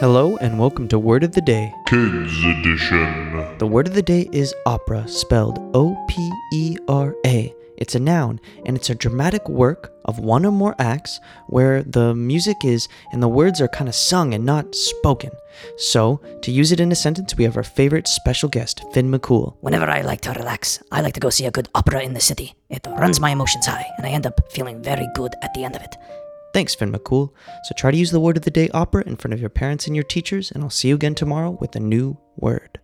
Hello and welcome to Word of the Day. Kids Edition. The word of the day is opera, spelled O P E R A. It's a noun, and it's a dramatic work of one or more acts where the music is and the words are kind of sung and not spoken. So, to use it in a sentence, we have our favorite special guest, Finn McCool. Whenever I like to relax, I like to go see a good opera in the city. It runs my emotions high, and I end up feeling very good at the end of it. Thanks, Finn McCool. So, try to use the word of the day opera in front of your parents and your teachers, and I'll see you again tomorrow with a new word.